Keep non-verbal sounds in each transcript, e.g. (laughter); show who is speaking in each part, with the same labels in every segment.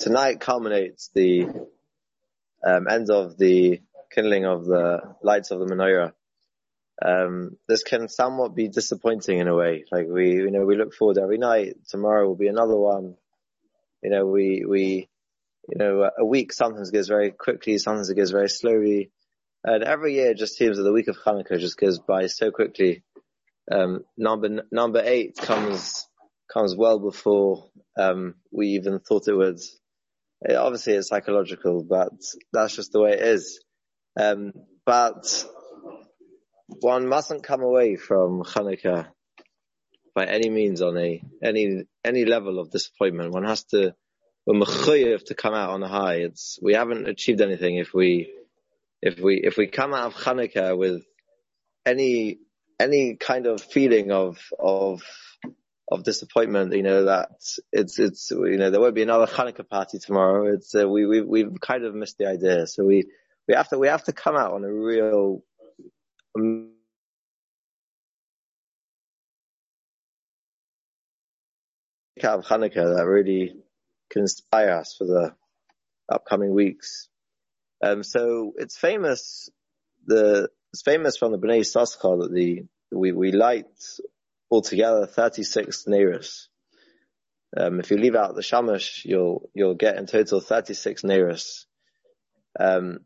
Speaker 1: tonight culminates the um, end of the kindling of the lights of the menorah. Um, this can somewhat be disappointing in a way. Like we, you know, we look forward every night. Tomorrow will be another one. You know, we, we, you know, a week sometimes goes very quickly, sometimes it goes very slowly. And every year it just seems that the week of Hanukkah just goes by so quickly. Um, number, number eight comes, comes well before, um, we even thought it would. It, obviously it's psychological, but that's just the way it is. Um, but one mustn't come away from Hanukkah by any means on a, any, any level of disappointment. One has to, we're mechuyev to come out on a high. It's, we haven't achieved anything if we, if we, if we come out of Hanukkah with any, any kind of feeling of, of, of disappointment, you know, that it's, it's, you know, there won't be another Hanukkah party tomorrow. It's, uh, we, we, we've kind of missed the idea. So we, we have to, we have to come out on a real, um, of Hanukkah that really can inspire us for the upcoming weeks. Um, so it's famous, the, it's famous from the Bnei Yissaschar that the, we, we light altogether 36 Neris. Um, if you leave out the Shamash, you'll, you'll get in total 36 Neris. Um,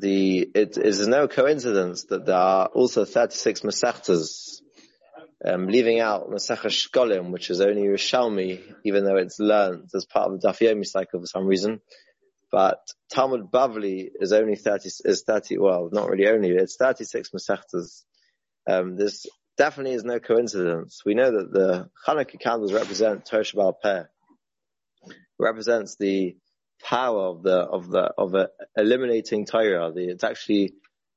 Speaker 1: the, it is no coincidence that there are also 36 Masechtas, um, leaving out Masechah Shkolim, which is only Rishalmi, even though it's learned as part of the Daf Yomi cycle for some reason. But Talmud Bavli is only 30, is 30, well, not really only, it's 36 Masechtas. Um, this definitely is no coincidence. We know that the Hanukkah candles represent Tosh Peh, represents the power of the, of the, of a eliminating Torah. The, it's actually,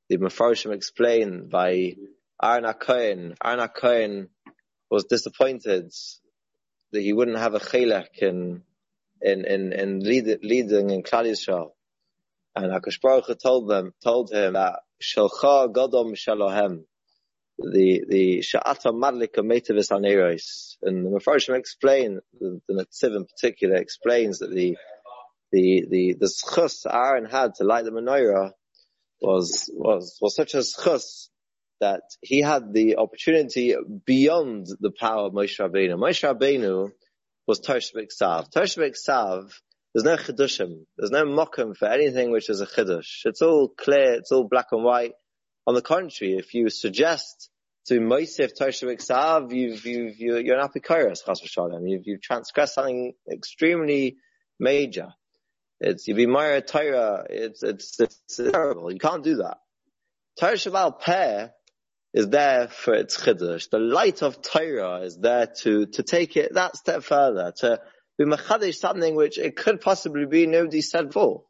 Speaker 1: the Mefarshim explained by Arna Cohen. Arna Cohen was disappointed that he wouldn't have a chelek in, in, in, in lead, leading in Klal Yisrael. And Akash Baruch told them, told him that Shalcha Godom Shalohem, the, the Sha'ata Madlika Metavis Aneros. And the Mefarshim explain, the, the in particular explains that the, the, the, the schus Aaron had to light the menorah was, was, was such a schus that he had the opportunity beyond the power of Moshe Rabbeinu. Moshe Rabbeinu was Toshvik Sav. Toshvik Sav, there's no chidushim. There's no mokum for anything which is a chidush. It's all clear. It's all black and white. On the contrary, if you suggest to Moisef Toshvik Sav, you've, you've, you're an apikoros, chas v'shalom. You've, you've transgressed something extremely major. It's, you be Maya Torah, it's, it's, it's terrible. You can't do that. Torah Shabbat Peh is there for its chiddush. The light of Torah is there to, to take it that step further, to be machadish something which it could possibly be nobody said before.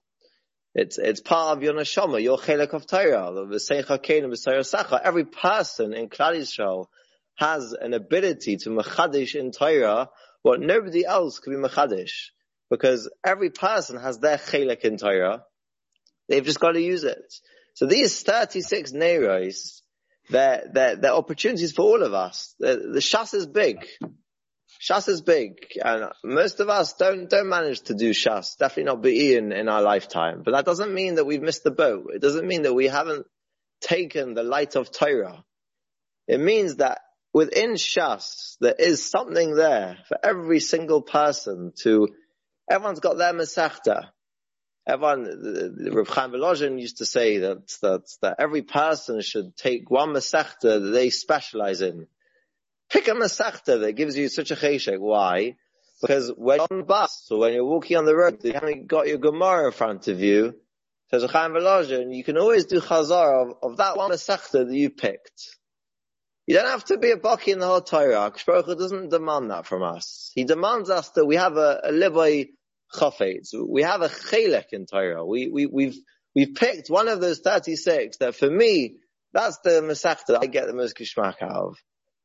Speaker 1: It's, it's part of your neshama, your chelek of Torah, the Every person in Klal Yisrael has an ability to machadish in Torah what nobody else could be machadish. Because every person has their chelek in Torah. They've just got to use it. So these 36 Neros, they're, they're, they're opportunities for all of us. The, the Shas is big. Shas is big, and most of us don't don't manage to do Shas. Definitely not be in in our lifetime. But that doesn't mean that we've missed the boat. It doesn't mean that we haven't taken the light of Torah. It means that within Shas there is something there for every single person to. Everyone's got their Masechta everyone, Rav Chaim Volozhin used to say that, that, that every person should take one Masechta that they specialize in. Pick a Masechta that gives you such a cheshek. Why? Because when you're on the bus or when you're walking on the road, you haven't got your Gemara in front of you. Says you can always do chazar of, of that one Masechta that you picked. You don't have to be a baki in the whole Torah. Baruch doesn't demand that from us. He demands us that we have a, a livay chafetz. We have a chelek in Torah. We, we, we've, we've picked one of those 36 that for me, that's the Masechta I get the most kishmak out of.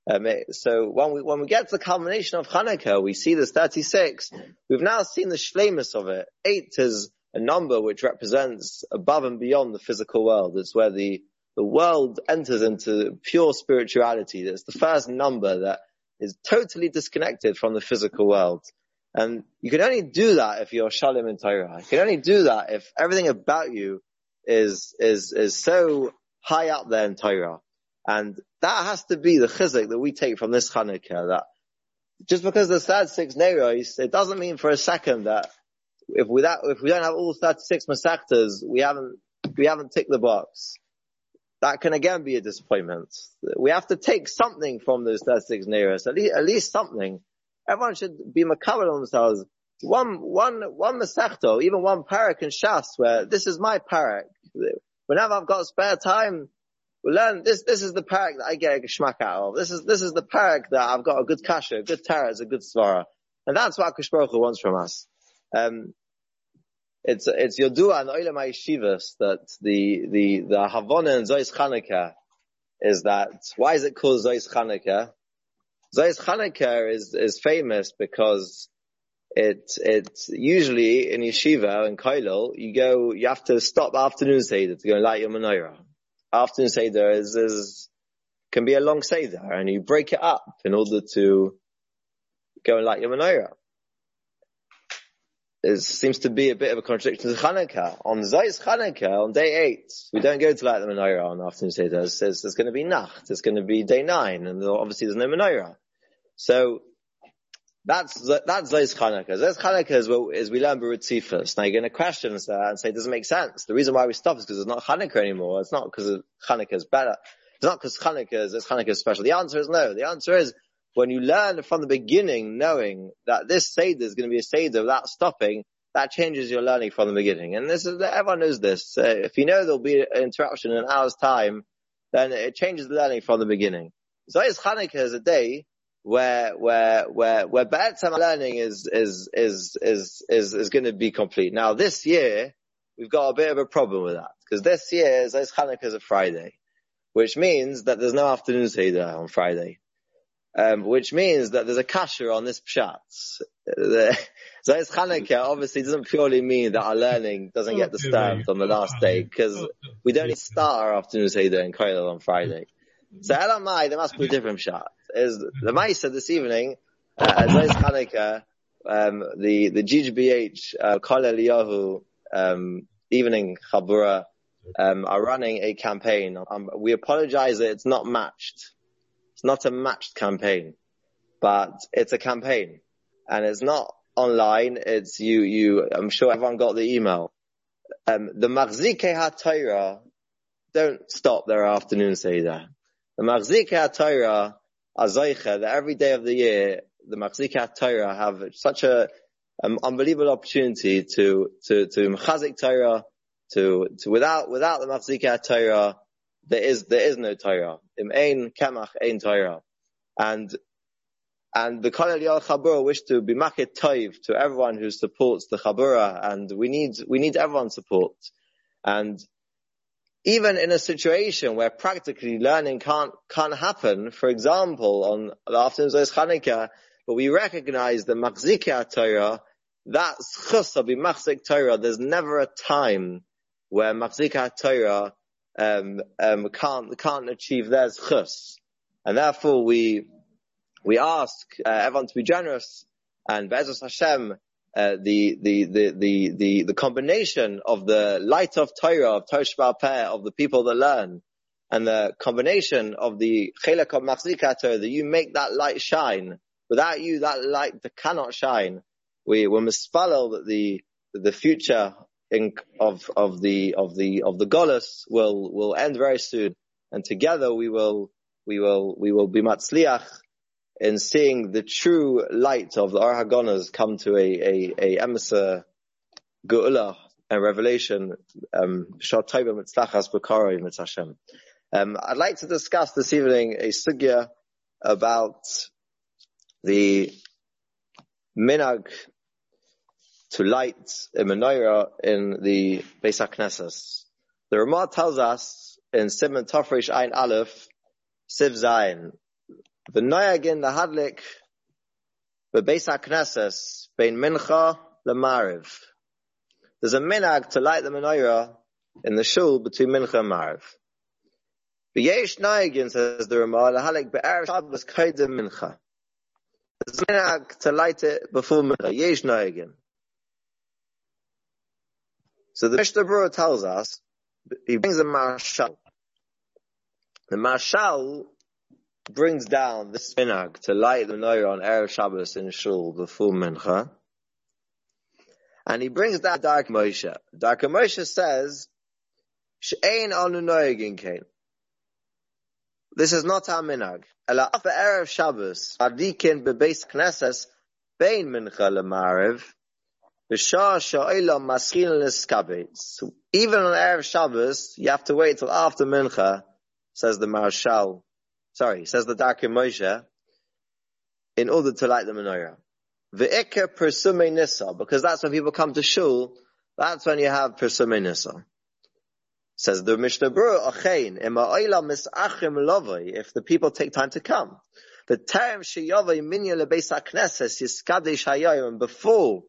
Speaker 1: Um, so when we, when we get to the culmination of Hanukkah, we see this 36. We've now seen the shlemus of it. Eight is a number which represents above and beyond the physical world. It's where the, the world enters into pure spirituality. It's the first number that is totally disconnected from the physical world. And you can only do that if you're shalim in Torah. You can only do that if everything about you is, is, is so high up there in Torah. And that has to be the chizik that we take from this Chanukah, that just because there's 36 Neros, it doesn't mean for a second that if we, that, if we don't have all 36 Masechtas, we haven't, we haven't ticked the box. That can again be a disappointment. We have to take something from those 36 Neros, at least, at least something everyone should be makabel themselves. One, one, one masechto, even one parak in Shas, where this is my parak. Whenever I've got spare time, we learn this. This is the parak that I get a geschmack out of. This is this is the parak that I've got a good kasha, a good teretz, a good svara, and that's what Baruch wants from us. Um, it's it's Yodua and Oilam Yeshivas that the the the Havana and Zois Chanukah is that why is it called Zois Chanukah? Zayis Chanukah is, is famous because it, it's usually in yeshiva and koilel, you go, you have to stop afternoon seder to go light your menorah. Afternoon seder is, is, can be a long seder and you break it up in order to go and light your menorah. It seems to be a bit of a contradiction to Chanukah. On Zayis Chanukah, on day eight, we don't go to light the menorah on afternoon seder. It says there's going to be Nacht, it's going to be day nine, and obviously there's no menorah. So that's that's Zayis Chanukah. Zayis Chanukah is, what, is we learn Beritzifas. Now you're going to question us there and say it doesn't make sense. The reason why we stop is because it's not Chanukah anymore. It's not because Chanukah is better. It's not because Chanukah is Chanukah is special. The answer is no. The answer is when you learn from the beginning, knowing that this Seder is going to be a Seder without stopping, that changes your learning from the beginning. And this is, everyone knows this. Uh, if you know there'll be an interruption in an hour's time, then it changes the learning from the beginning. Zayis Chanukah is a day where where where where Ba'etzam learning is is is is is is going to be complete. Now this year we've got a bit of a problem with that because this year Zayis Chanukah is a Friday, which means that there's no afternoon seder on Friday. Um, which means that there's a kasher on this pshat. (laughs) Zayis Chanukah obviously doesn't purely mean that our learning doesn't get disturbed on the last day because we don't start our afternoon seder in Koilel on Friday. So Elamai, there must be a different shot is the Maisa this evening, uh, Azais Chanukah, um, the, the GGBH, uh, Kol Eliyahu, um, evening Chabura, um, are running a campaign. Um, we apologize that it's not matched. It's not a matched campaign, but it's a campaign and it's not online. It's you, you, I'm sure everyone got the email. Um, the Marzike HaTorah don't stop their afternoon Seder. The Marzike HaTorah Azaycha that every day of the year the Machzikat Torah have such a um, unbelievable opportunity to to to Mechazik Torah to to without without the Machzikat Torah there is there is no Torah. Im ein kemach ein Torah, and and the Kol Yal Chabura wish to be makit toiv to everyone who supports the Chabura, and we need we need everyone's support. And even in a situation where practically learning can't, can't happen, for example, on the afternoons of Chanukah, but we recognize the Machzikah Torah, that schus of Machzik Torah, there's never a time where Machzikah Torah um, um, can't, can't achieve their schus. And therefore we, we ask uh, everyone to be generous and Be'ezus Hashem, uh, the, the, the, the, the, the combination of the light of Torah, of Torah Peh, of the people that learn, and the combination of the Chelak of Machzika that you make that light shine. Without you, that light cannot shine. We were mispallel that the, the future in, of, of the, of the, of the Golas will, will end very soon. And together we will, we will, we will be matzliach in seeing the true light of the Or Hagonas come to a, a, a emissary Geula and revelation, um, um, I'd like to discuss this evening a sugya about the minag to light a menorah in the Beis HaKnesses. The Ramah tells us in Simon Tafresh Ein Aleph, Siv Zayin, the noyagin the hadlik the Beis HaKnesses bein mincha lemariv. There's a minag to light the menorah in the shul between mincha and mariv. V'yesh noyagin says the Ramah lahalik be'er Shabbos kaidem mincha. There's minag to light it before mincha. Yesh noegin. So the Mishnah Berurah tells us, he brings a marshal. The marshal brings down this minhag to light the menorah on Erev Shabbos in Shul before Mincha. And he brings down Darkei Moshe. Darkei Moshe says, She'ein anu noegin kain. This is not our minhag. Ela af Erev Shabbos, adikin bebeis knesses, bein mincha l'skabetz. Even on Erev Shabbos, you have to wait till after mincha, says the Marshal. Sorry, says the Darkei Moshe, in order to light the menorah. Ve'ikar persume nisa, because that's when people come to shul, that's when you have persume nisa. Says the Mishnah Berurah, Achein, if the people take time to come. The term sheyavay minya lebeis hakneses yiskadesh hayayim, before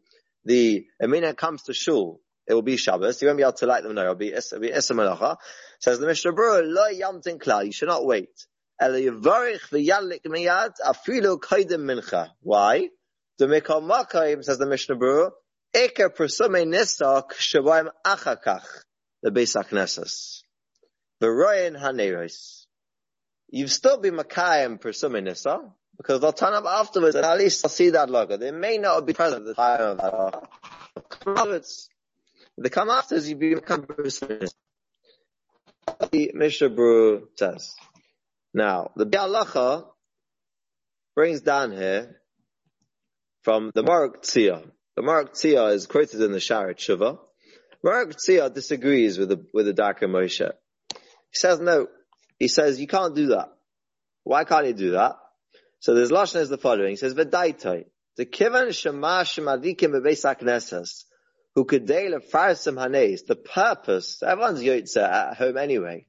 Speaker 1: the Amina comes to shul, it will be Shabbos. You won't be able to light them. No, it'll be Issa Malacha. Says the Mishnah Berurah, Lo yamtin klal. You should not wait. Why? The Mikal Makayim says the Mishnah Berurah, Eker persume nisak shabayim achakach the Beis HaKnesses. V'royin haneros. You've still be Makayim Persume Nisa, because they'll turn up afterwards and at least they'll see that logo. They may not be present at the time of that logo. Afterwards, they come afterwards, you become Persume Nisa. The Mishnah Berurah says. Now, the Bialacha brings down here from the Mark Tzia. The Mark Tzia is quoted in the Sharet Shuvah. Mark Tzia disagrees with the, with the Darkei Moshe. He says no. He says you can't do that. Why can't you do that? So there's Lashon is the following. He says, V'daitai, the kivan shema shemadikim bebeis who could deal dale farsim hanes, the purpose, everyone's yotze at home anyway.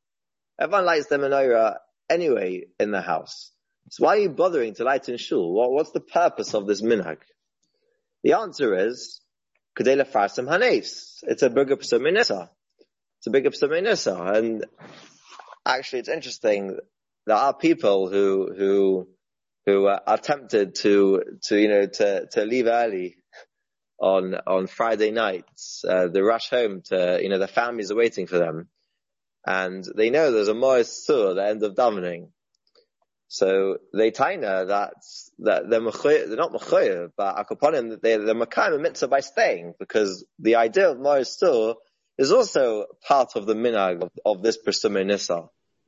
Speaker 1: Everyone lights the menorah anyway in the house. So why are you bothering to light in shul? What, what's the purpose of this minhag? The answer is, Kedela Farsim Hanes. It's a bigger Psuminisa. It's a bigger Psuminisa. And actually it's interesting, there are people who, who, who are tempted to, to, you know, to, to leave early on, on Friday nights, uh, they rush home to, you know, their families are waiting for them. And they know there's a Mois Sur at the end of davening. So they taina that that they're they're not mechoyer, but akaponim they they're makayim mitzvah by staying because the idea of Moristur is also part of the minag of, of this Persume Nisa.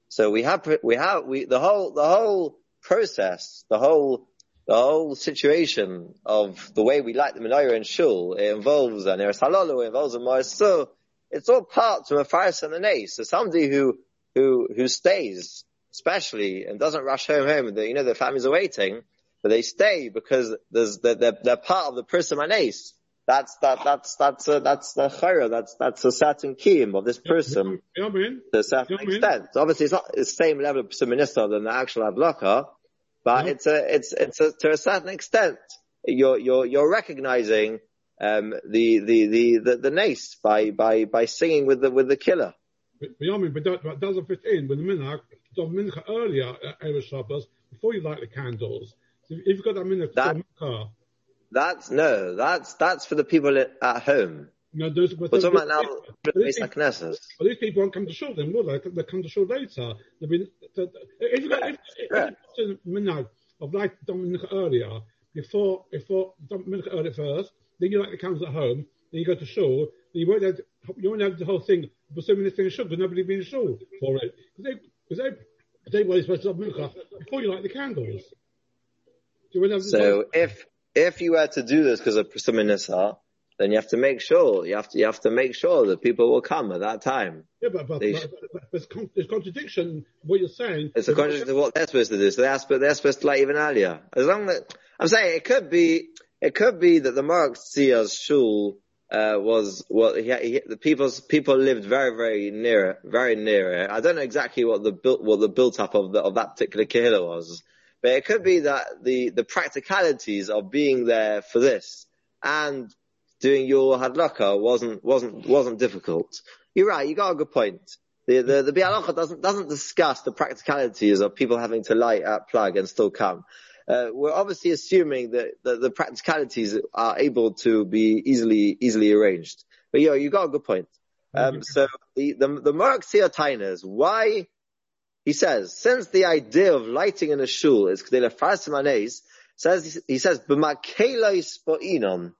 Speaker 1: So we have we have we the whole the whole process, the whole the whole situation of the way we light the menorah in shul it involves an eres halalu, it involves a Moristur. It's all part of a faris and an ace. So somebody who who who stays especially, and doesn't rush home home. The, you know, their families are waiting, but they stay because there's, they're, they're, they're part of the person manes. That's, that, that's, that's, a, that's the chayra, that's, that's a certain kiyum of this person.
Speaker 2: Yeah.
Speaker 1: To a certain
Speaker 2: Yeah,
Speaker 1: extent. So obviously it's not the same level of minister than the actual adlaka, but
Speaker 2: Yeah.
Speaker 1: it's a, it's, it's a, to a certain extent, you're, you're, you're recognizing, um, the, the, the, the, the nace by, by, by singing with the, with the killer.
Speaker 2: But, I mean, but that, doesn't fit in with the minhag. So mincha earlier Erev Shabbos before you light the candles. So if you've got that minhag
Speaker 1: That-
Speaker 2: mincha,
Speaker 1: That's, no, that's, that's for the people at, at home.
Speaker 2: know, those, but
Speaker 1: We're talking about now,
Speaker 2: but these, but these people won't come to shul then, will they? They come to shul later. To, if you got, if, if, if minhag of like mincha earlier, before, before mincha earlier first, then you light the candles at home, then you go to shul, then you won't have, you won't have the whole thing, but so many things shul, but nobody be in shul for it. Because they, because they, they were supposed to have mincha before you light the candles. So, you have this
Speaker 1: So if, if you were to do this because of Priscilla then you have to make sure, you have to, you have to make sure that people will come at that time.
Speaker 2: Yeah, but, but, but, but there's, con- there's contradiction in what you're saying.
Speaker 1: It's a contradiction to what they're supposed to do. So they're supposed, they're supposed to like even earlier. As long as, I'm saying it could be, it could be that the Mark Tsia's shul, uh, was, well, he, he, the people's, people lived very, very near very near it. I don't know exactly what the built, what the built up of the, of that particular kehillah was. But it could be that the, the practicalities of being there for this and doing your hadlaka wasn't, wasn't, wasn't difficult. You're right, you got a good point. The, the, the doesn't, doesn't discuss the practicalities of people having to light at plug and still come. Uh, we're obviously assuming that, that, the practicalities are able to be easily easily arranged. But yeah, you got a good point. Um, so the the, the Mark why he says since the idea of lighting in a shul is kedela farsimanes, says he says b'makelos inon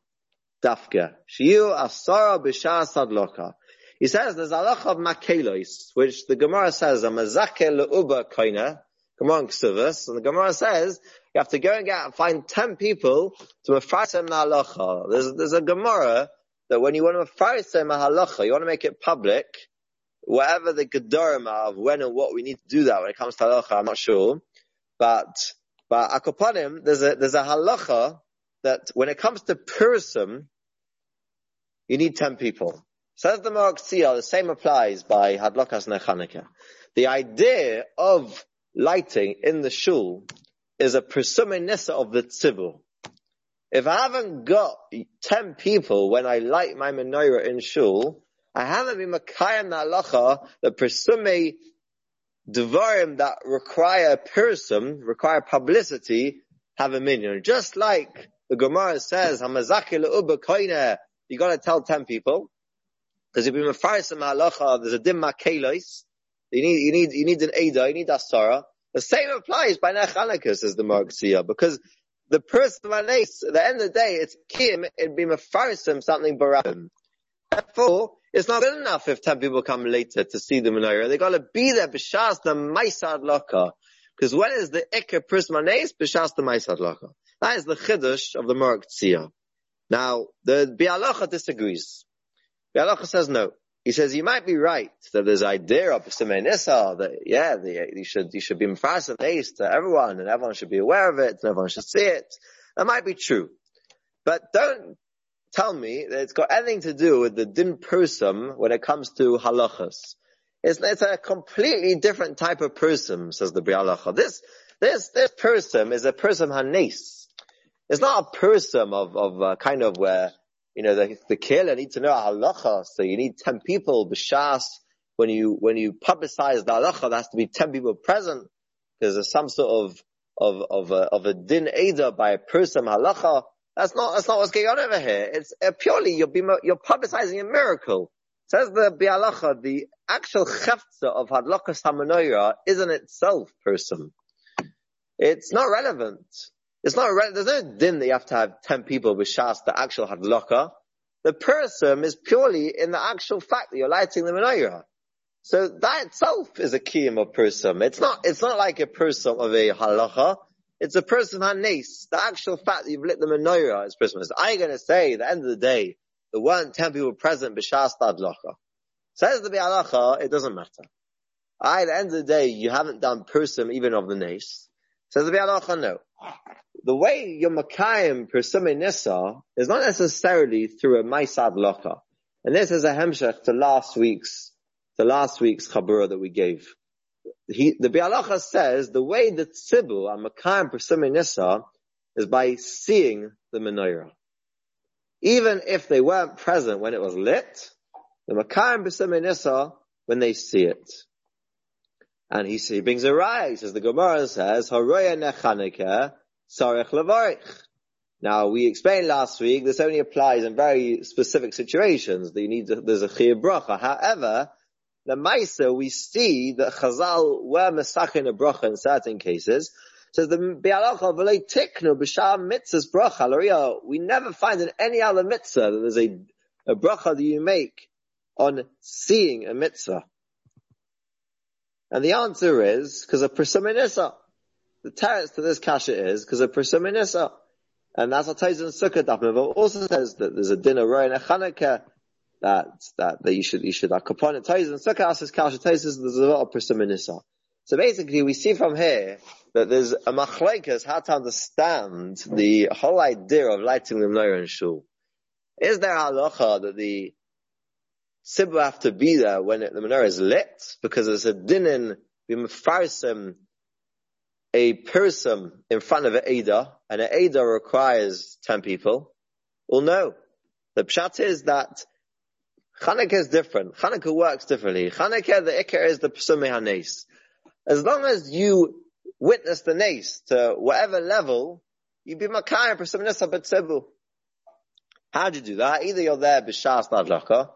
Speaker 1: dafka shiu asara b'shas adloka. He says there's a halach of makelos, which the Gemara says a mazake leuba koina. Gemara and the Gemara says you have to go and get and find ten people to mefarsim halacha. There's there's a Gemara that when you want to mefarsim a halacha, you want to make it public. Whatever the gedorim of when and what we need to do that when it comes to halacha, I'm not sure, but but akopanim there's a there's a halacha that when it comes to purim, you need ten people. Says the Mark the same applies by Hadlokas Nechaneka. The idea of lighting in the shul is a presuming nissa of the tzibur. If I haven't got ten people when I light my menorah in shul, I haven't been makayim na'alacha, the presume devarim that require pirsum, require publicity, have a minion. Just like the Gemara says, Hamazaki you gotta tell ten people. Because if you're mefaris halacha, there's a dim makelos. You need, you need, you need an Ada, you need Asara. The same applies by Nechanekah, says the Marxia, because the person at the end of the day, it's kim, it'd be mefarsim something barabim. Therefore, it's not good enough if 10 people come later to see the menorah. They gotta be there, b'shas the maisad laka. Because when is the ikka prismanes? B'shas the maisad laka. That is the chiddush of the Marxia. Now, the Bialacha disagrees. Bialacha says no. He says you might be right that there's idea of Nisa that yeah, the, you should you should be mfasim to everyone and everyone should be aware of it and everyone should see it. That might be true, but don't tell me that it's got anything to do with the din person when it comes to halachas. It's, it's a completely different type of person, says the Bialacha. This this this person is a person hanes. It's not a person of of uh, kind of where you know, the, the killer need to know halacha, so you need 10 people, b'shas, when you, when you publicize the halacha, there has to be 10 people present, because there's some sort of, of, of a, of a din eda by a person halacha. That's not, that's not what's going on over here. It's uh, purely, you're, you're publicizing a miracle. Says the bialacha, the actual cheftza of hadlakas hamanoira isn't itself person. It's not relevant. It's not, there's no din that you have to have 10 people with shas, that actually actual hadlaka. The person is purely in the actual fact that you're lighting the menorah. So that itself is a kiyum of person. It's not, it's not like a person of a halacha. It's a person hanes. The actual fact that you've lit the menorah is person. I'm going to say, at the end of the day, there weren't 10 people present b'shas hadlaka. Says the bi'alacha, it doesn't matter. I, at the end of the day, you haven't done person even of the nace. Says the bi'alacha, no the way you're Makayim Persumi Nisa is not necessarily through a Maisad Locha. And this is a hemshech to last week's, to last week's Chabura that we gave. He, the Bialacha says the way that Tzibu and Makayim Persumi Nisa is by seeing the menorah. Even if they weren't present when it was lit, the Makayim Persumi Nisa when they see it. And he, he brings a rise, as the Gemara says, Haroya Nechanekeh, Sarech Levarich. Now, we explained last week, this only applies in very specific situations that you need to, there's a chiyah bracha. However, the Maisa, we see that Chazal were mesachin a bracha in certain cases. Says the Bialacha v'lei tiknu b'sham mitzvahs bracha. We never find in any other mitzvah that there's a, a bracha that you make on seeing a mitzvah. And the answer is because of Prisaminisa. The teretz to this kasha is because of Prisaminisa. And that's what Taiz and Sukkah Dafnava also says that there's a dinner in a Chanukah that, that, that you should, you should, upon it, Taiz and Sukkah asks kasha, Taiz there's a lot of Prisaminisa. So basically we see from here that there's a machlekes how to understand the whole idea of lighting the menorah in shul. Is there halacha that the Sibba have to be there when it, the menorah is lit because there's a dinin b'mefarsim a person in front of an Ada, and an Ada requires 10 people. Well, no. The pshat is that Chanukah is different. Chanukah works differently. Chanukah, the ikar is the Pesumei Hanes. As long as you witness the nace to whatever level, you'd be makayim some nisa. How do you do that? Either you're there b'shas nadlaka,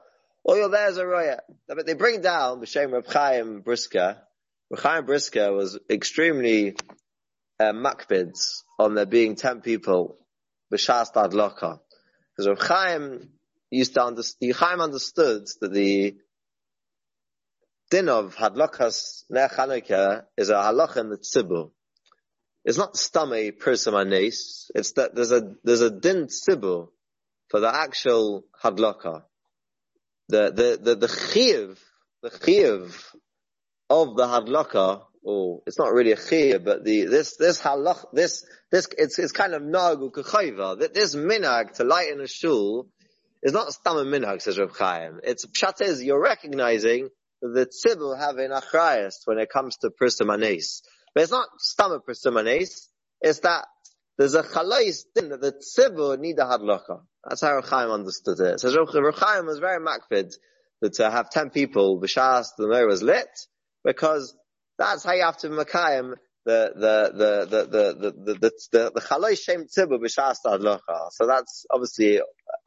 Speaker 1: or you're there as a. But they bring down b'shem Reb Chaim Brisker. Chaim Brisker was extremely uh, on there being ten people b'shas nadlaka. Because Chaim used to understand, understood that the din of hadlakas ner is a halacha in the tzibur. It's not stame persimanes. It's that there's a there's a din tzibur for the actual hadlaka. The the the the chiv the chiv of the hadlaka. or it's not really a chiv, but the this this halach this this it's it's kind of nagu kachayva. That this minag to light in a shul is not stam minhag says Rav Chaim. It's pshat is you're recognizing that the tzibur have an achrayas when it comes to persimanes. But it's not stomach persimanes, it's that there's a chalais din that the tzibur need a hadlaka. That's how Rechaim understood it. So Rechaim was very makfid that to have ten people, b'shas the Meir was lit, because that's how you have to makayim the the the the the the the the, the shem tzibur b'shas hadlacha. So that's obviously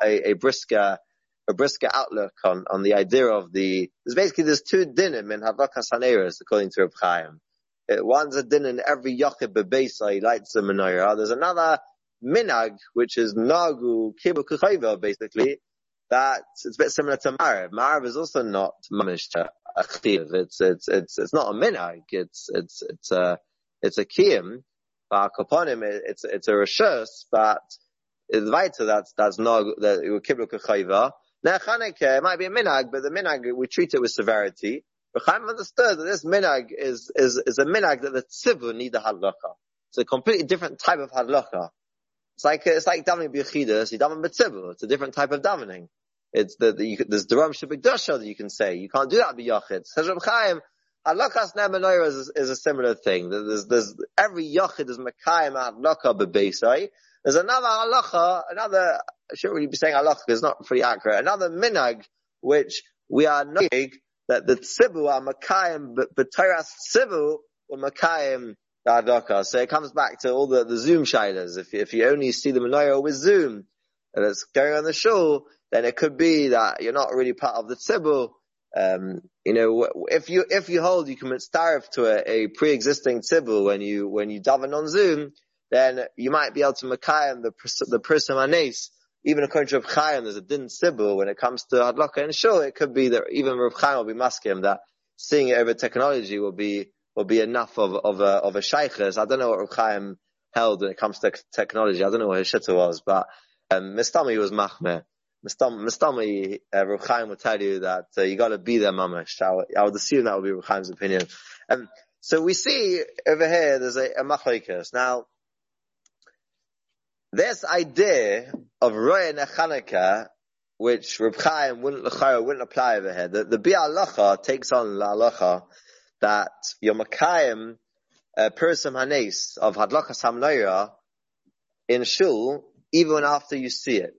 Speaker 1: a, a brisker a brisker outlook on, on the idea of the, there's basically, there's two dinim in Havakas Haneris, according to Reb Chaim. It, one's a din in every Yochid Bebesa, he lights the menorah. There's another minag, which is Nagu Kuchayva, basically, that it's a bit similar to Marav. Marav is also not mamish to a. It's, it's, it's, it's not a minag. It's, it's, it's a, it's a kiyim. But kaponim, it's, it's a rishus, but it's weiter, that's, that's Nagu, that Kibu Kuchayva. Now Chanukah, it might be a minag, but the minag, we treat it with severity. But Chaim understood that this minag is, is, is a minag that the tzibur need a hadlacha. It's a completely different type of hadlacha. It's like, it's like davening b'yechidus, you daven b'tzibur. It's a different type of davening. It's the, the you, there's Duram Shabbat that you can say. You can't do that b'yachid. Says Reb Chaim, Halakas is, is a similar thing. There's, there's, every yachid is Mekayim Hadlaka b'beisai. There's another halacha, another, I shouldn't really be saying halacha because it's not pretty accurate, another minag, which we are knowing that the tzibu are makayim, but b'tayras tzibu or makayim So it comes back to all the, the Zoom shilas. If, if you only see the menorah with Zoom, and it's going on the show, then it could be that you're not really part of the tzibu. Um, you know, if you, if you hold, you commit starve to a, a pre-existing tzibu when you, when you daven on Zoom, then you might be able to makayim the, the person manes. Even according to Rav Chaim, there's a din sibu when it comes to hadlaka. And sure, it could be that even Rav Chaim will be masking that seeing it over technology will be, will be enough of, of a, of a shaykhis. I don't know what Chaim held when it comes to technology. I don't know what his shitta was, but, um, Mistami was machmeh. Mistami, uh, Chaim will tell you that uh, you got to be there, mamash. I, I would assume that would be Chaim's opinion. Um, so we see over here there's a, a. Now, this idea of Roya Chanukah, which Reb wouldn't, wouldn't apply over here, the, the Bi'alacha takes on La Alacha that your Makayim, uh, Persam Hanes of Hadlacha Samnoira in Shul, even after you see it.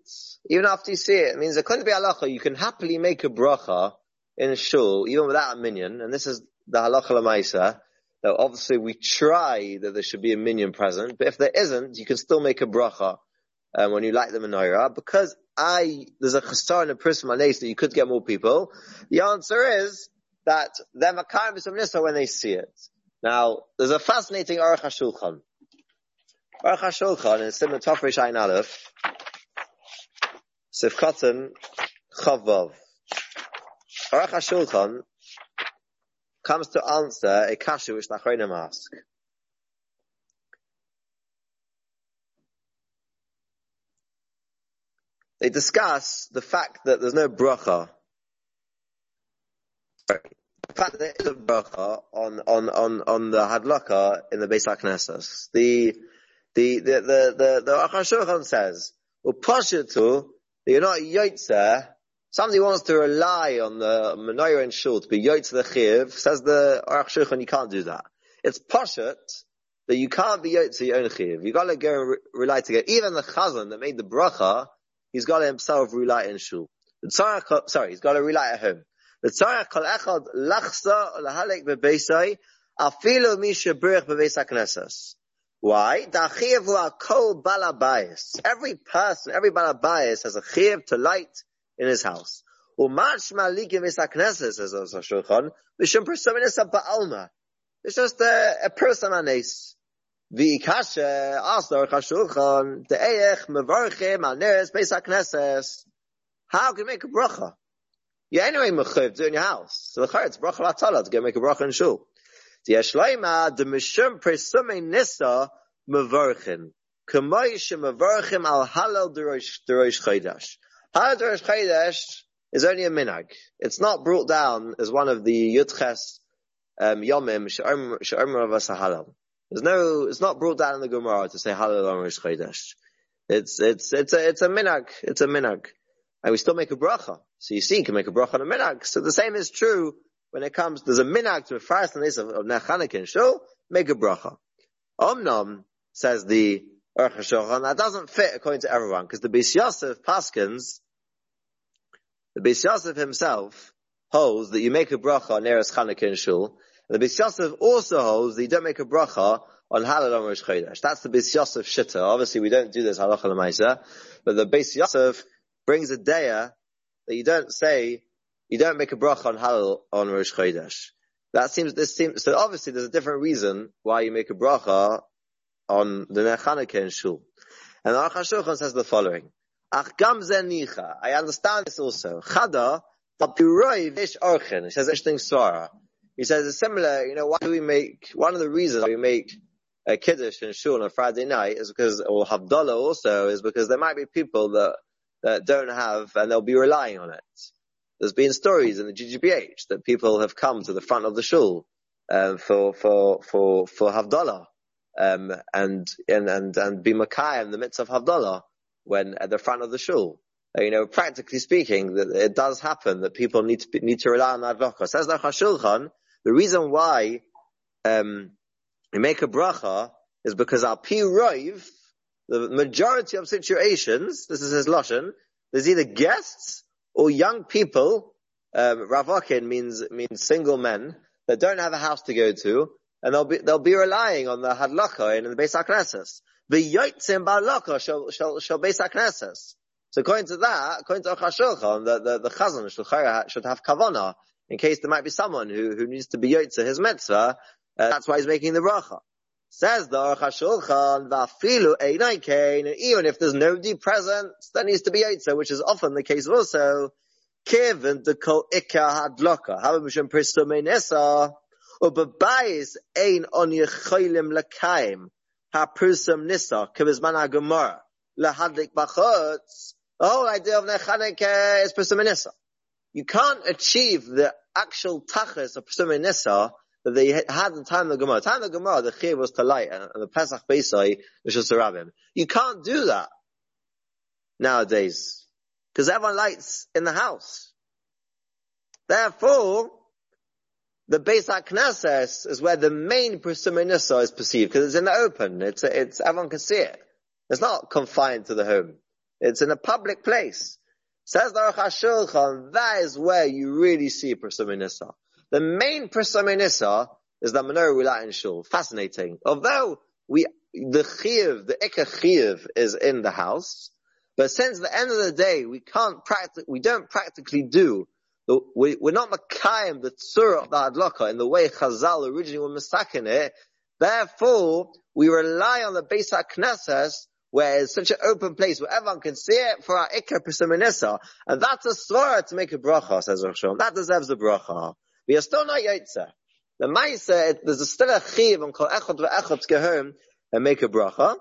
Speaker 1: Even after you see it, it means according to Bi'alacha, you can happily make a bracha in Shul, even without a minion. and this is the Halacha Lamaisa, now, obviously, we try that there should be a minion present, but if there isn't, you can still make a bracha um, when you light the menorah because I there's a chasar in a person hanais that you could get more people. The answer is that they're makayim b'sam when they see it. Now, there's a fascinating Aruch HaShulchan. Aruch HaShulchan in Simon Tofresh Ein Aleph, Sifkatan Chavav. Aruch HaShulchan comes to answer a kasha which Nachronim ask. They discuss the fact that there's no bracha. The fact there is a bracha on, on, on, on the hadlaka in the Beis HaKnesses. The, the, the, the, the, the Aruch says, well, Pashitu, you're not Yotzer, Somebody wants to rely on the menorah and shul to be yoyt the chiv, says the Aruch Shulchan, you can't do that. It's poshet that you can't be yoyt to your own chiv. You gotta go and re- rely together. Even the chazan that made the bracha, he's gotta himself rely in shul. Sorry, he's gotta rely at home. The lachsa. Why? Every person, every balabayis has a chiv to light in his house. It's just a, a person beis haknesses. How can you make a bracha? You anyway mechiv do in your house. So the it's bracha latala to go make a bracha in shul. The Yashleima, the Mishum Presume Nisa Mevarchin. Kamay Mevarchim al Halal Derosh derosh Chaydash. Halal Derosh Chaydash is only a minag. It's not brought down as one of the Yudches um, Yomim She'omer of Halal. There's no, it's not brought down in the Gemara to say Halal Derosh Chaydash. It's, it's, it's a, it's a minag. It's a minag. And we still make a bracha. So you see, you can make a bracha on a minag. So the same is true when it comes, there's a minag to first and this of, of Nechanik and Shul, make a bracha. Omnam, says the Aruch HaShulchan, that doesn't fit according to everyone, because the Beis Yosef Paskins, the Beis Yosef himself holds that you make a bracha on Eretz Chanukah and Shul, and the Beis Yosef also holds that you don't make a bracha on Halal on Chodesh. That's the Beis Yosef Shitta. Obviously we don't do this halacha l'maisa, but the Beis Yosef brings a daya that you don't say you don't make a bracha on halal on Rosh Chodesh. That seems, this seems, so obviously there's a different reason why you make a bracha on the Nechaneke and Shul. And Aruch HaShulchan says the following. Ach gam nicha. I understand this also. Chada, tapiroi vish orchen. He says interesting svara. He says it's similar, you know, why do we make, one of the reasons we make a kiddush in shul on a Friday night is because, or havdalah also, is because there might be people that, that don't have, and they'll be relying on it. There's been stories in the GGBH that people have come to the front of the shul um, for for for for Havdalah um, and and and and be Makai in the midst of Havdalah when at the front of the shul. Uh, you know, practically speaking, that it does happen that people need to need to rely on advoka. Says the the reason why um, we make a bracha is because our pi roiv, the majority of situations, this is his lashon, there's either guests or young people, um, Ravakin means, means single men that don't have a house to go to, and they'll be, they'll be relying on the hadlaka and the Beis HaKnesses. The yotzim ba'laka shall, shall, shall Beis HaKnesses. So according to that, according to Aruch HaShulchan, the, the, the chazan should, should have kavana, in case there might be someone who, who needs to be yotze his mitzvah, uh, that's why he's making the bracha. Says the Aruch HaShulchan, Vafilu and even if there's nobody present, there needs to be Yitzah, which is often the case also. Kevin the Hadloka, On Lakaim, Nisa, Lahadlik the whole idea of Nechaneke is Prisum Nisa. You can't achieve the actual tachas of Prisum Nisa that they had the time of the Gemara. Time of the Gemara, the Chiv was to light, uh, and the Pesach Beisai was just Rabbim. You can't do that nowadays, because everyone lights in the house. Therefore, the Beis Knesses is where the main Nisa is perceived, because it's in the open. It's, it's, everyone can see it. It's not confined to the home. It's in a public place. Says the Aruch HaShulchan, that is where you really see Nisa. The main Prisaminissa is the menorah we in shul. Fascinating. Although we, the chiv, the ikka chiv is in the house, but since the end of the day, we can't practic, we don't practically do, we, we're not makayim the tzura of the adlaka in the way Chazal originally were mistaken it. Therefore, we rely on the Beis HaKnesses where it's such an open place where everyone can see it for our Iker Pisaminissa. And that's a svara to make a bracha, says Rosh That deserves a bracha. We are still not Yotze. The Maisa, there's a still a chiv on kol echot ve'echot to go home and make a bracha.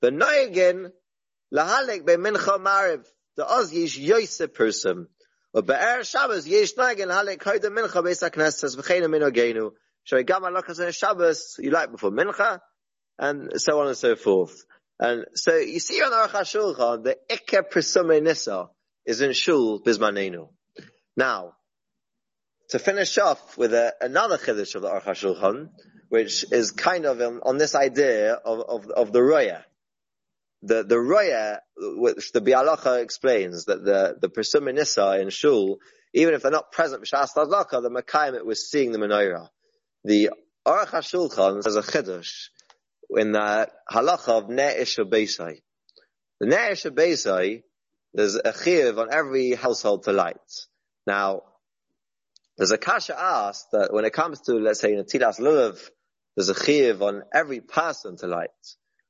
Speaker 1: The noyagin lahalik be mincha mariv the oz yish Yosef person. Or be'er Shabbos yish noyagin lahalik koydem mincha beis haknesses v'cheinu minogenu. So gam alokas on Shabbos you like before mincha and so on and so forth. And so you see on Aruch HaShulchan the ikke presume nisa is in shul bismanenu. Now, to finish off with a, another chiddush of the Aruch HaShulchan, which is kind of on, on this idea of, of, of the roya. The, the roya, which the Bialacha explains that the, the Persum Nisa in Shul, even if they're not present B'Shas Ladlaka, the Makayim it was seeing the menorah. the Aruch HaShulchan says a chiddush in the halacha of Ne'ish Beisai. The Ne'ish Beisai, there's a chiv on every household to light. Now, there's a kasha asked that when it comes to, let's say, in a Tilas Lulav, there's a chiv on every person to light.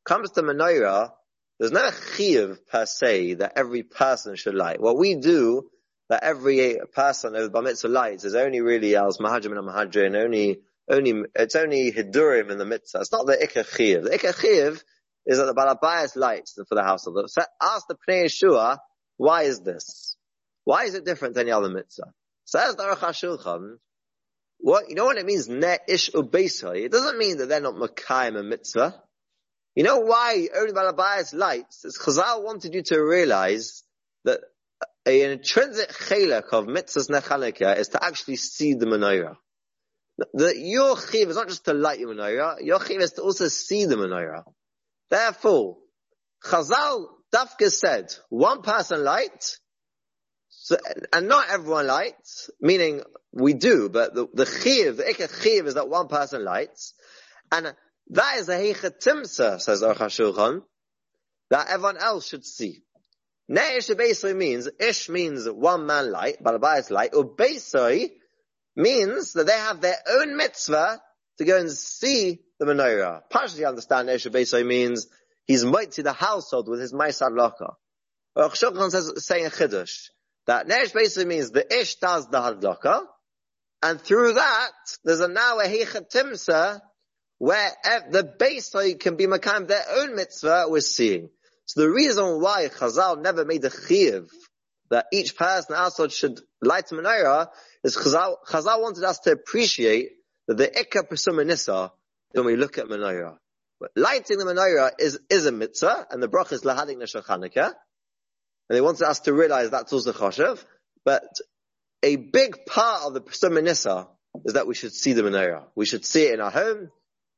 Speaker 1: Comes to menorah, there's no chiv per se that every person should light. What we do, that every person of Bar Mitzvah lights is only really as Mahajim and only, only, it's only Hidurim in the Mitzvah. It's not the Ikka chiv. The Ikka chiv is that the Balabayas lights for the household. So ask the Pnei Yeshua, why is this? Why is it different than the other Mitzvah? Says the Aruch HaShulchan, what, you know what it means, ne ish ubeisai? It doesn't mean that they're not Makayim a mitzvah. You know why only Balabayas lights? It's Chazal wanted you to realize that an intrinsic chelak of mitzvahs nechanekah is to actually see the menorah. The, your chiv is not just to light your menorah, your chiv is to also see the menorah. Therefore, Chazal Dafka said, one person light, so, and not everyone lights, meaning we do, but the, the chiv, the ikka chiv is that one person lights, and that is a heichatimsa, says Aruch HaShulchan, that everyone else should see. Ne'ish basically means, ish means one man light, balabayas light, or means that they have their own mitzvah to go and see the menorah. Partially understand Ne'ish basically means he's to the household with his Maisad Laka. Aruch HaShulchan says, saying a chiddush. That Nesh basically means the Ish does the Hadlaka, and through that, there's a now a Heichatimsa, where the base can be Makam, their own mitzvah we're seeing. So the reason why Chazal never made a Chiv, that each person outside should light a menorah, is Chazal, Chazal wanted us to appreciate that the Ikka Pesumanissa, when we look at menorah. But lighting the menorah is, is a mitzvah, and the brach is Lahadik Neshach and they wanted us to realize that's also choshev. But a big part of the Pesum is that we should see the menorah. We should see it in our home.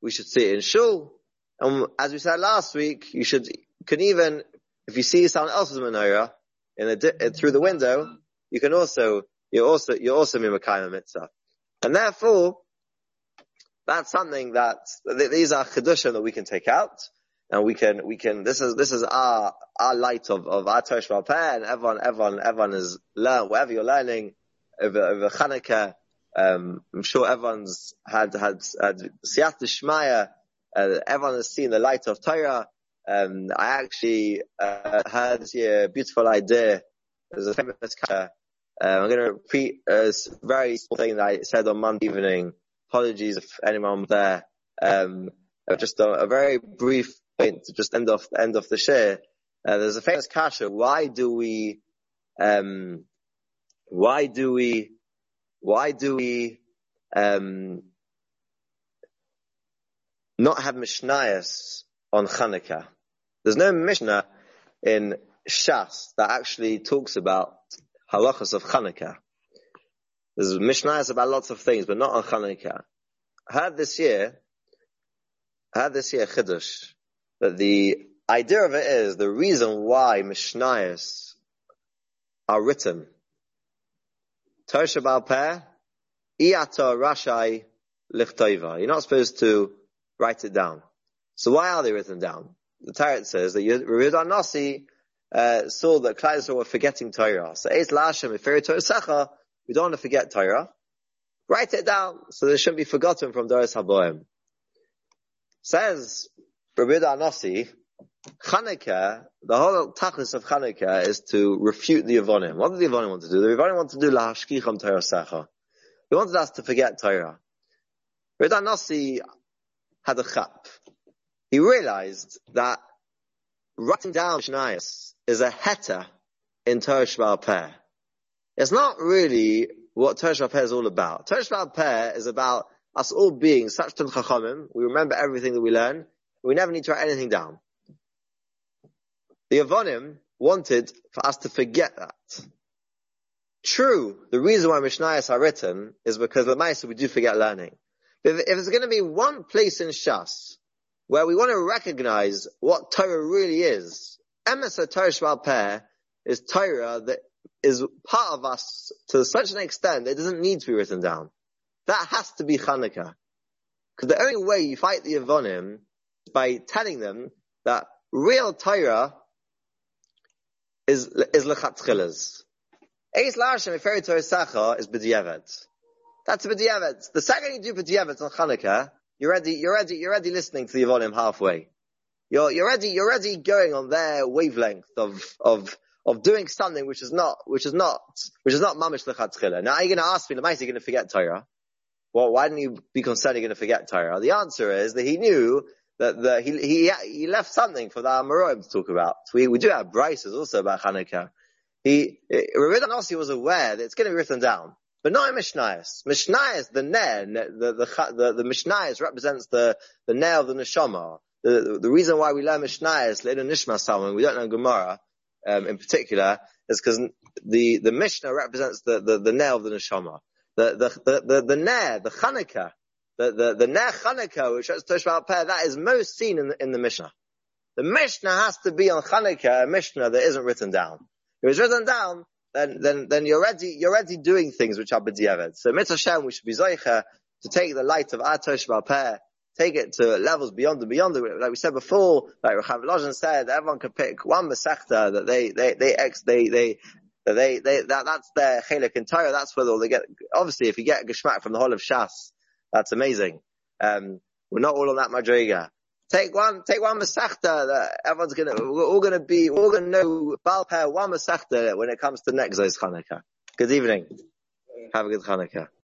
Speaker 1: We should see it in shul. And as we said last week, you should can even if you see someone else's menorah in a, through the window, you can also you also you also mimakayim mitzvah, and therefore that's something that these are chedushim that we can take out and we can we can this is this is our our light of of our Torah and everyone everyone everyone is learn whatever you're learning over over Hanukkah. Um, I'm sure everyone's had had had Siyat Shmaya. Uh, everyone has seen the light of Torah. Um, I actually uh, had a beautiful idea. There's a famous uh, I'm going to repeat a very small thing that I said on Monday evening. Apologies if anyone there. Um, just a, a very brief point just end off end of the share. Uh, there's a famous kasha. Why do we? Um, why do we? Why do we? Um, not have mishnayos on Chanukah. There's no mishnah in Shas that actually talks about halachas of Chanukah. There's mishnayos about lots of things, but not on Chanukah. I heard this year, I heard this year chiddush that the idea of it is the reason why Mishnayos are written. Tosha Baal Peh, Iata Rashai Lichtova. You're not supposed to write it down. So why are they written down? The Tarot says that Yehuda Nasi uh, saw that Klai were forgetting Torah. So Eis Lashem, if Torah Secha, we don't want to forget Torah. Write it down so they shouldn't be forgotten from Doris Haboim. Says Rabbi Anasi, Chanukah, the whole tachlis of Chanukah is to refute the Yavonim. What did the Yavonim want to do? The Yavonim want to do lahashkicham Torah secha. They wanted us to forget Torah. Rabbi Anasi had a chap. He realized that writing down Mishnayos is a heta in Torah Shval. It's not really what Torah Shval is all about. Torah Shval is about us all being such chachamim. We remember everything that we learn. We never need to write anything down. The Yavonim wanted for us to forget that. True, the reason why Mishnayos are written is because the Maisa we do forget learning. If, if there's going to be one place in Shas where we want to recognize what Torah really is, Emes Torah Shval Peh is Torah that is part of us to such an extent that it doesn't need to be written down. That has to be Chanukah. Because the only way you fight the Yavonim is by telling them that real Torah is, is lechatchilas. Eis Lashem, if Torah Sacha, is b'diavad. That's b'diavad. The second you do b'diavad on Chanukah, you're ready, you're ready, you're ready listening to the Yavonim halfway. You're, you're ready, you're ready going on their wavelength of, of, of doing something which is not, which is not, which is not mamish lechatchila. Now, are you going to ask me, Lamais, are going to forget Torah? Well, why didn't you be concerned you're going to forget Torah? The answer is that he knew that the, he, he, he left something for the Amoraim to talk about. We, we do have Bryces also about Hanukkah. He, Rabbi Nossi was aware that it's going to be written down. But not in Mishnayos. Mishnayos, the Ner, the, the, the, the Mishnayos represents the, the Ner of the Neshama. The, the, the reason why we learn Mishnayos, Le'ina Nishma Salman, we don't know Gemara, um, in particular, is because the, the Mishnah represents the, the, the Ner of the Neshama. The, the, the, the, the Ner, the Chanukah, the, the, the Ner which is Toshval Peh, that is most seen in the, in the Mishnah. The Mishnah has to be on Chanukah, a Mishnah that isn't written down. If it's written down, then, then, then you're already, you're already doing things which are b'diavad. So mitzvah we should be zoicha to take the light of Atosh Peh, take it to levels beyond and beyond. Like we said before, like Rachav Lojan said, everyone can pick one Masechta that they, they, they, ex, they, they, they, they, that, that's their chelik and Torah. That's where they get, obviously if you get a geschmack from the whole of Shas, that's amazing. Um, we're not all on that madriga. Take one, take one Masechta that everyone's gonna, we're all gonna be, we're all gonna know Balpeh, one Masechta when it comes to next day's Chanukah. Good evening. Have a good Chanukah.